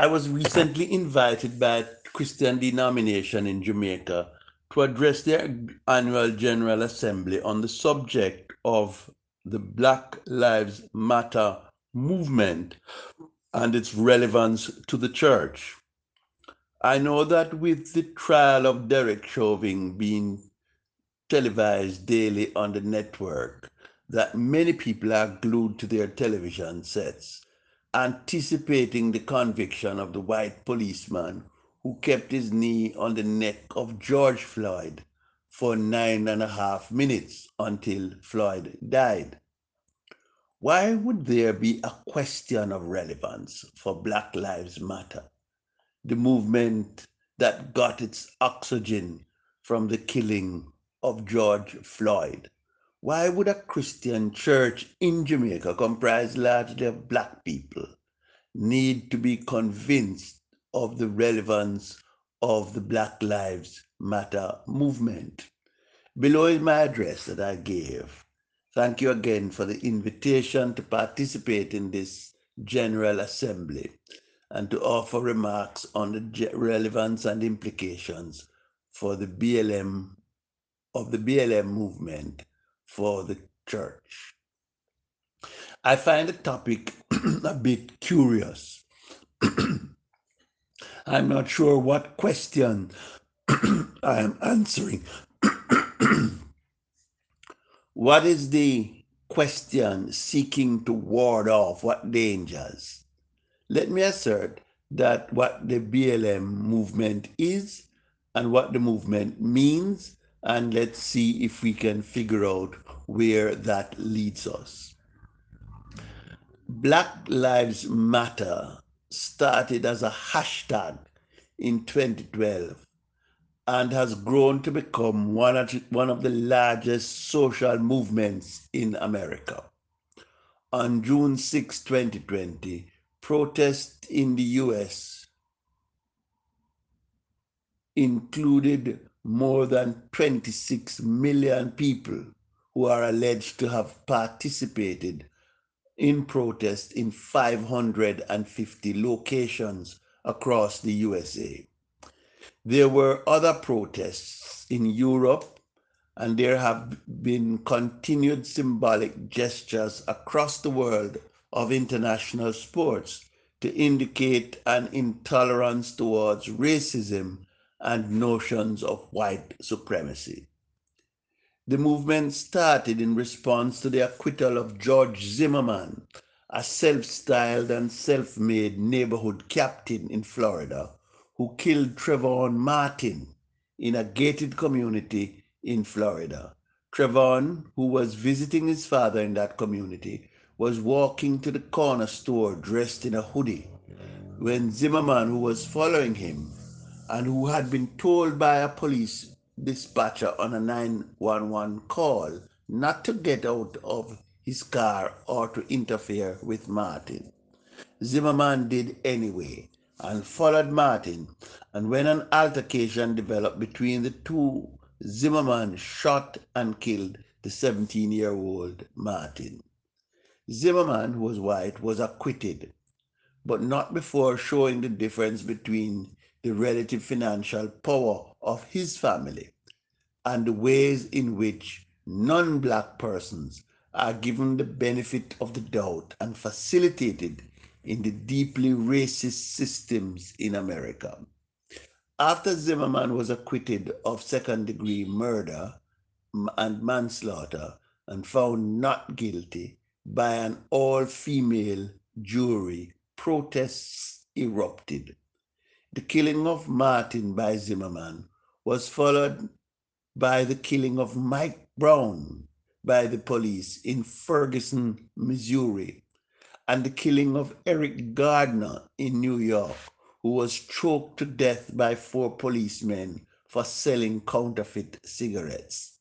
I was recently invited by a Christian denomination in Jamaica to address their annual General Assembly on the subject of the Black Lives Matter movement and its relevance to the church. I know that with the trial of Derek Chauvin being televised daily on the network, that many people are glued to their television sets, anticipating the conviction of the white policeman who kept his knee on the neck of George Floyd for nine and a half minutes until Floyd died. Why would there be a question of relevance for Black Lives Matter, the movement that got its oxygen from the killing of George Floyd? Why would a Christian church in Jamaica, comprised largely of Black people, need to be convinced of the relevance of the Black Lives Matter movement? Below is my address that I gave Thank you again for the invitation to participate in this General Assembly and to offer remarks on the relevance and implications for the BLM of the BLM movement for the church. I find the topic a bit curious. I'm not sure what question I am answering. What is the question seeking to ward off? What dangers? Let me assert that what the BLM movement is and what the movement means, and let's see if we can figure out where that leads us. Black Lives Matter started as a hashtag in 2012 and has grown to become one of, one of the largest social movements in America. On June 6, 2020, protests in the US included more than 26 million people who are alleged to have participated in protests in 550 locations across the USA. There were other protests in Europe, and there have been continued symbolic gestures across the world of international sports to indicate an intolerance towards racism and notions of white supremacy. The movement started in response to the acquittal of George Zimmerman, a self styled and self made neighborhood captain in Florida who killed Trayvon Martin in a gated community in Florida. Trayvon, who was visiting his father in that community, was walking to the corner store dressed in a hoodie when Zimmerman, who was following him and who had been told by a police dispatcher on a 911 call not to get out of his car or to interfere with Martin. Zimmerman did anyway and followed Martin. And when an altercation developed between the two, Zimmerman shot and killed the 17 year old Martin. Zimmerman, who was white, was acquitted, but not before showing the difference between the relative financial power of his family and the ways in which non black persons are given the benefit of the doubt and facilitated in the deeply racist systems in America. After Zimmerman was acquitted of second degree murder and manslaughter and found not guilty by an all female jury, protests erupted. The killing of Martin by Zimmerman was followed by the killing of Mike Brown, by the police in Ferguson, Missouri, and the killing of Eric Gardner in New York, who was choked to death by four policemen for selling counterfeit cigarettes.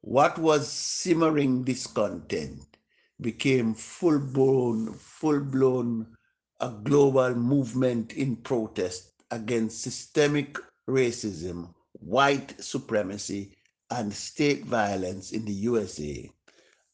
What was simmering discontent became full blown, full blown a global movement in protest against systemic racism, white supremacy, and state violence in the USA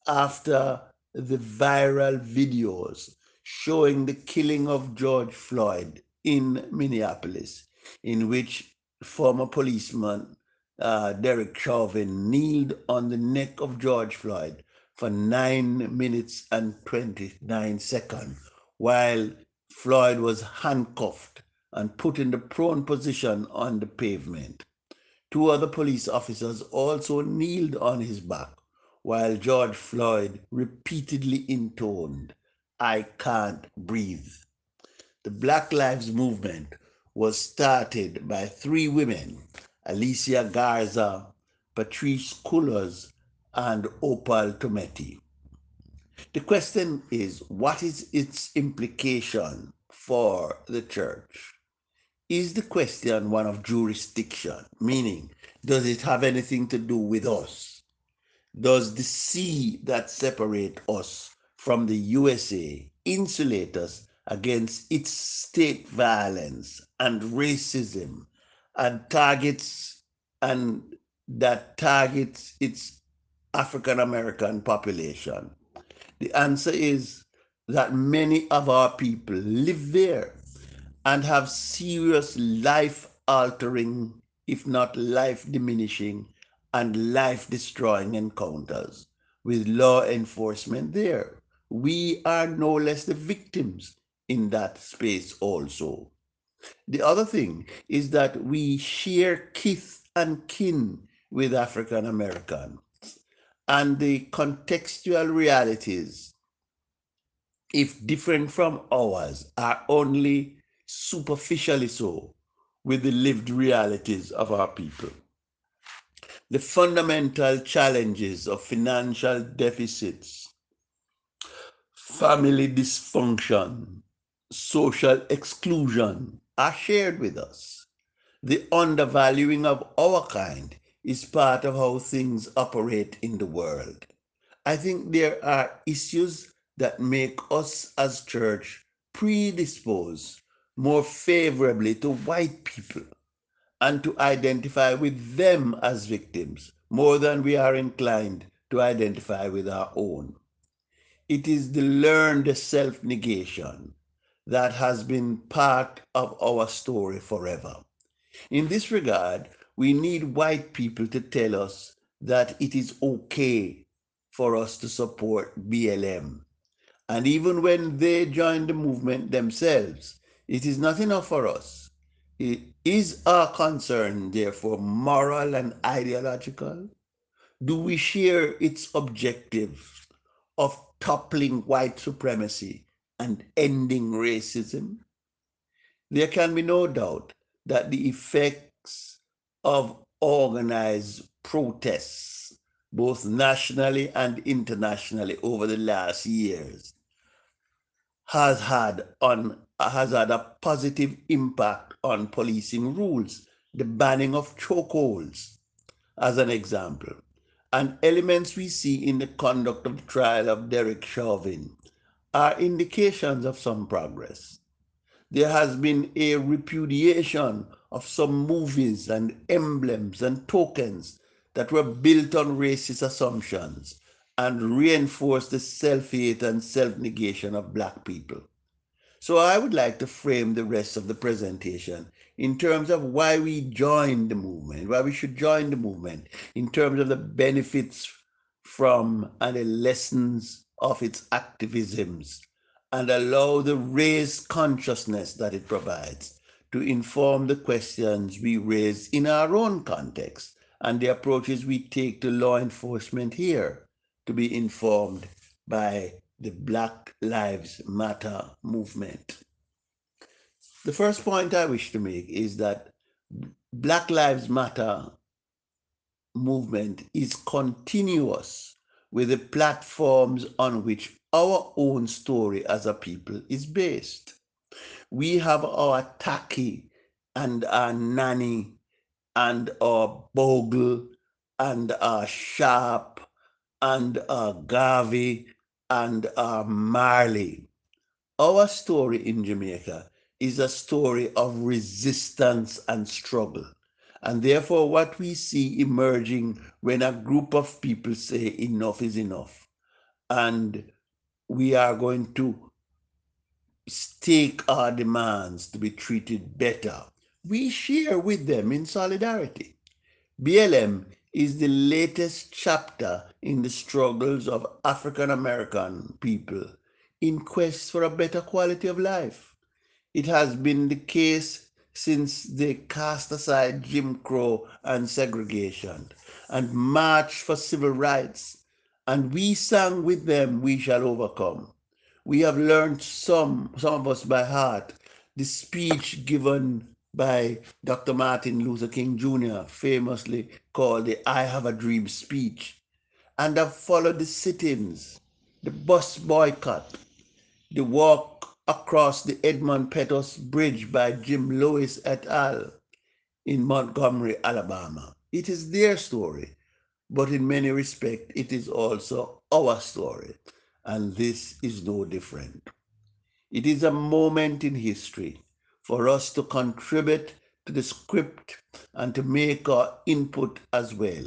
after the viral videos showing the killing of George Floyd in Minneapolis, in which former policeman uh, Derek Chauvin kneeled on the neck of George Floyd for nine minutes and 29 seconds while Floyd was handcuffed and put in the prone position on the pavement. Two other police officers also kneeled on his back while George Floyd repeatedly intoned, I can't breathe. The Black Lives Movement was started by three women, Alicia Garza, Patrisse Cullors, and Opal Tometi. The question is, what is its implication for the church? Is the question one of jurisdiction, meaning, does it have anything to do with us? Does the sea that separate us from the USA insulate us against its state violence and racism and targets and that targets its African American population? The answer is that many of our people live there and have serious life altering, if not life diminishing, and life destroying encounters with law enforcement there. We are no less the victims in that space also. The other thing is that we share kith and kin with African Americans and the contextual realities, if different from ours, are only superficially so with the lived realities of our people. The fundamental challenges of financial deficits, family dysfunction, social exclusion are shared with us. The undervaluing of our kind is part of how things operate in the world. I think there are issues that make us as church predisposed more favorably to white people and to identify with them as victims more than we are inclined to identify with our own. It is the learned self negation that has been part of our story forever. In this regard, we need white people to tell us that it is okay for us to support BLM. And even when they join the movement themselves, it is not enough for us. It is our concern, therefore, moral and ideological? Do we share its objective of toppling white supremacy and ending racism? There can be no doubt that the effects of organized protests, both nationally and internationally over the last years, has had on has had a positive impact on policing rules, the banning of chokeholds, as an example, and elements we see in the conduct of the trial of Derek Chauvin are indications of some progress. There has been a repudiation of some movies and emblems and tokens that were built on racist assumptions and reinforced the self hate and self negation of Black people. So I would like to frame the rest of the presentation in terms of why we joined the movement, why we should join the movement, in terms of the benefits from and the lessons of its activisms, and allow the raised consciousness that it provides to inform the questions we raise in our own context and the approaches we take to law enforcement here to be informed by the Black Lives Matter movement. The first point I wish to make is that Black Lives Matter movement is continuous with the platforms on which our own story as a people is based. We have our Tacky and our Nanny and our Bogle and our Sharpe and our Garvey and our Marley. Our story in Jamaica is a story of resistance and struggle. And therefore, what we see emerging when a group of people say enough is enough, and we are going to stake our demands to be treated better, we share with them in solidarity. BLM is the latest chapter in the struggles of African American people in quest for a better quality of life. It has been the case since they cast aside Jim Crow and segregation and marched for civil rights. And we sang with them, We Shall Overcome. We have learned some, some of us by heart, the speech given by Dr. Martin Luther King Jr., famously called the I Have a Dream speech, and have followed the sit ins, the bus boycott, the walk across the Edmund Pettus Bridge by Jim Lewis et al. in Montgomery, Alabama. It is their story, but in many respects, it is also our story, and this is no different. It is a moment in history for us to contribute to the script and to make our input as well.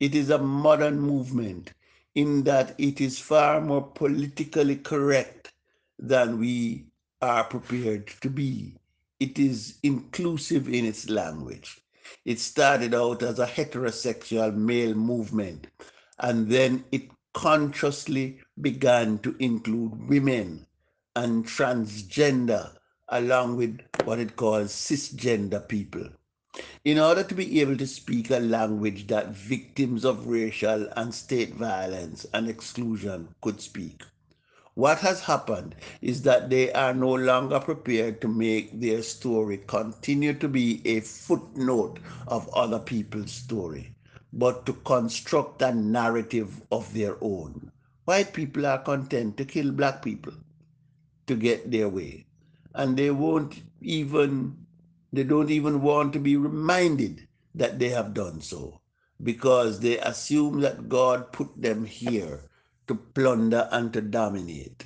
It is a modern movement in that it is far more politically correct than we are prepared to be. It is inclusive in its language. It started out as a heterosexual male movement, and then it consciously began to include women and transgender along with what it calls cisgender people. In order to be able to speak a language that victims of racial and state violence and exclusion could speak. What has happened is that they are no longer prepared to make their story continue to be a footnote of other people's story, but to construct a narrative of their own. White people are content to kill black people to get their way and they won't even they don't even want to be reminded that they have done so because they assume that God put them here to plunder and to dominate.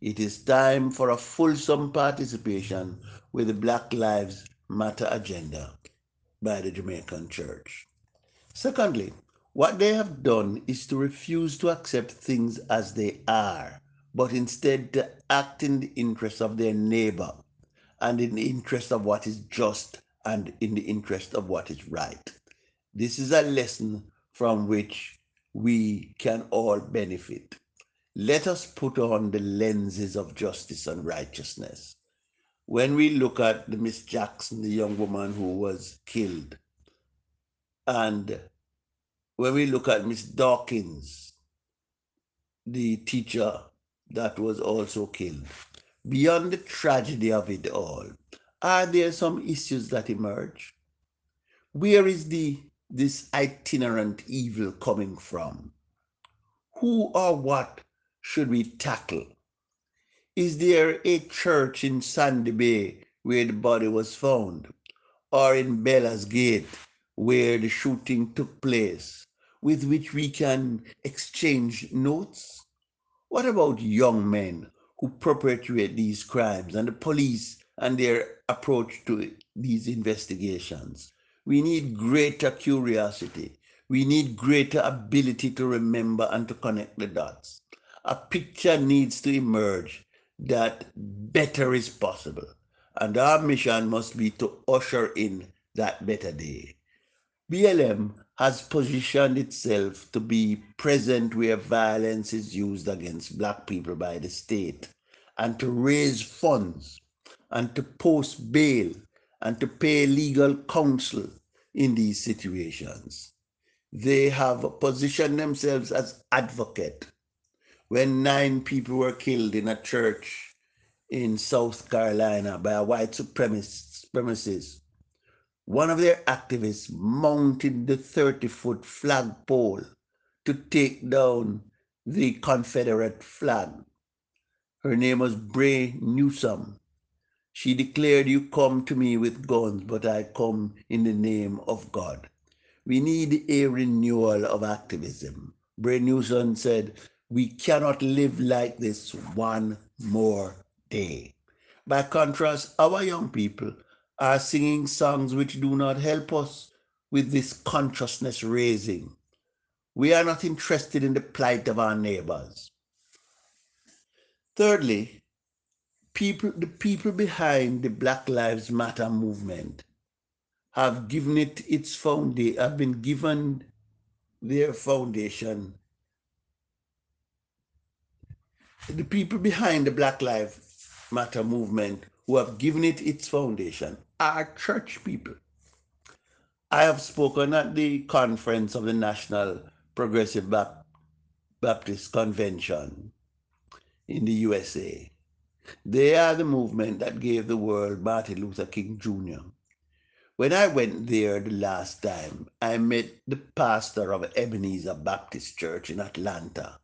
It is time for a fulsome participation with the Black Lives Matter agenda by the Jamaican Church. Secondly, what they have done is to refuse to accept things as they are but instead to act in the interest of their neighbor and in the interest of what is just and in the interest of what is right. This is a lesson from which we can all benefit. Let us put on the lenses of justice and righteousness. When we look at the Miss Jackson, the young woman who was killed, and when we look at Miss Dawkins, the teacher that was also killed. Beyond the tragedy of it all, are there some issues that emerge? Where is the this itinerant evil coming from? Who or what should we tackle? Is there a church in Sandy Bay where the body was found? Or in Bella's Gate where the shooting took place with which we can exchange notes? What about young men who perpetrate these crimes and the police and their approach to these investigations? We need greater curiosity. We need greater ability to remember and to connect the dots. A picture needs to emerge that better is possible. And our mission must be to usher in that better day. BLM has positioned itself to be present where violence is used against Black people by the state and to raise funds and to post bail and to pay legal counsel in these situations. They have positioned themselves as advocate. When nine people were killed in a church in South Carolina by a white supremacist, supremacist one of their activists mounted the 30 foot flagpole to take down the Confederate flag. Her name was Bree Newsome. She declared, You come to me with guns, but I come in the name of God. We need a renewal of activism. Bree Newsome said, We cannot live like this one more day. By contrast, our young people are singing songs which do not help us with this consciousness raising. We are not interested in the plight of our neighbors. Thirdly, people, the people behind the Black Lives Matter movement have given it its foundation, have been given their foundation. The people behind the Black Lives Matter movement who have given it its foundation are church people. I have spoken at the conference of the National Progressive Baptist Convention in the USA. They are the movement that gave the world Martin Luther King Jr. When I went there the last time, I met the pastor of Ebenezer Baptist Church in Atlanta,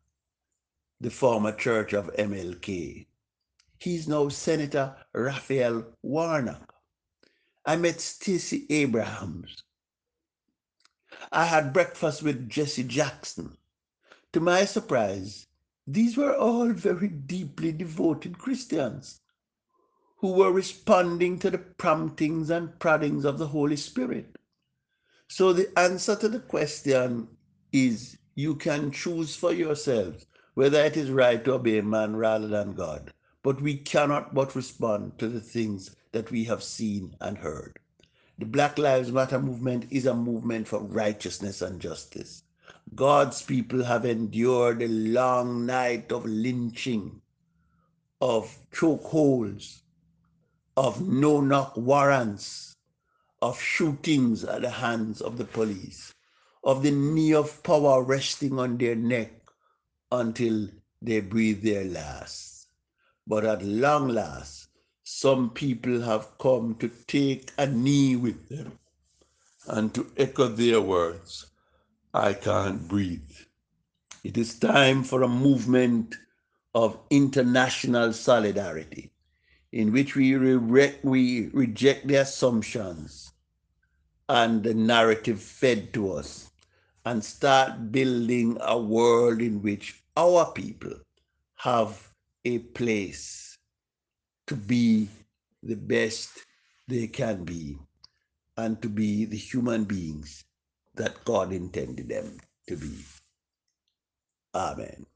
the former church of MLK. He's now Senator Raphael Warnock. I met Stacey Abrams. I had breakfast with Jesse Jackson. To my surprise, these were all very deeply devoted Christians who were responding to the promptings and proddings of the Holy Spirit. So the answer to the question is you can choose for yourselves whether it is right to obey man rather than God. But we cannot but respond to the things that we have seen and heard. The Black Lives Matter movement is a movement for righteousness and justice. God's people have endured a long night of lynching, of chokeholds, of no knock warrants, of shootings at the hands of the police, of the knee of power resting on their neck until they breathe their last. But at long last, some people have come to take a knee with them and to echo their words I can't breathe. It is time for a movement of international solidarity in which we, re- we reject the assumptions and the narrative fed to us and start building a world in which our people have a place to be the best they can be and to be the human beings that God intended them to be. Amen.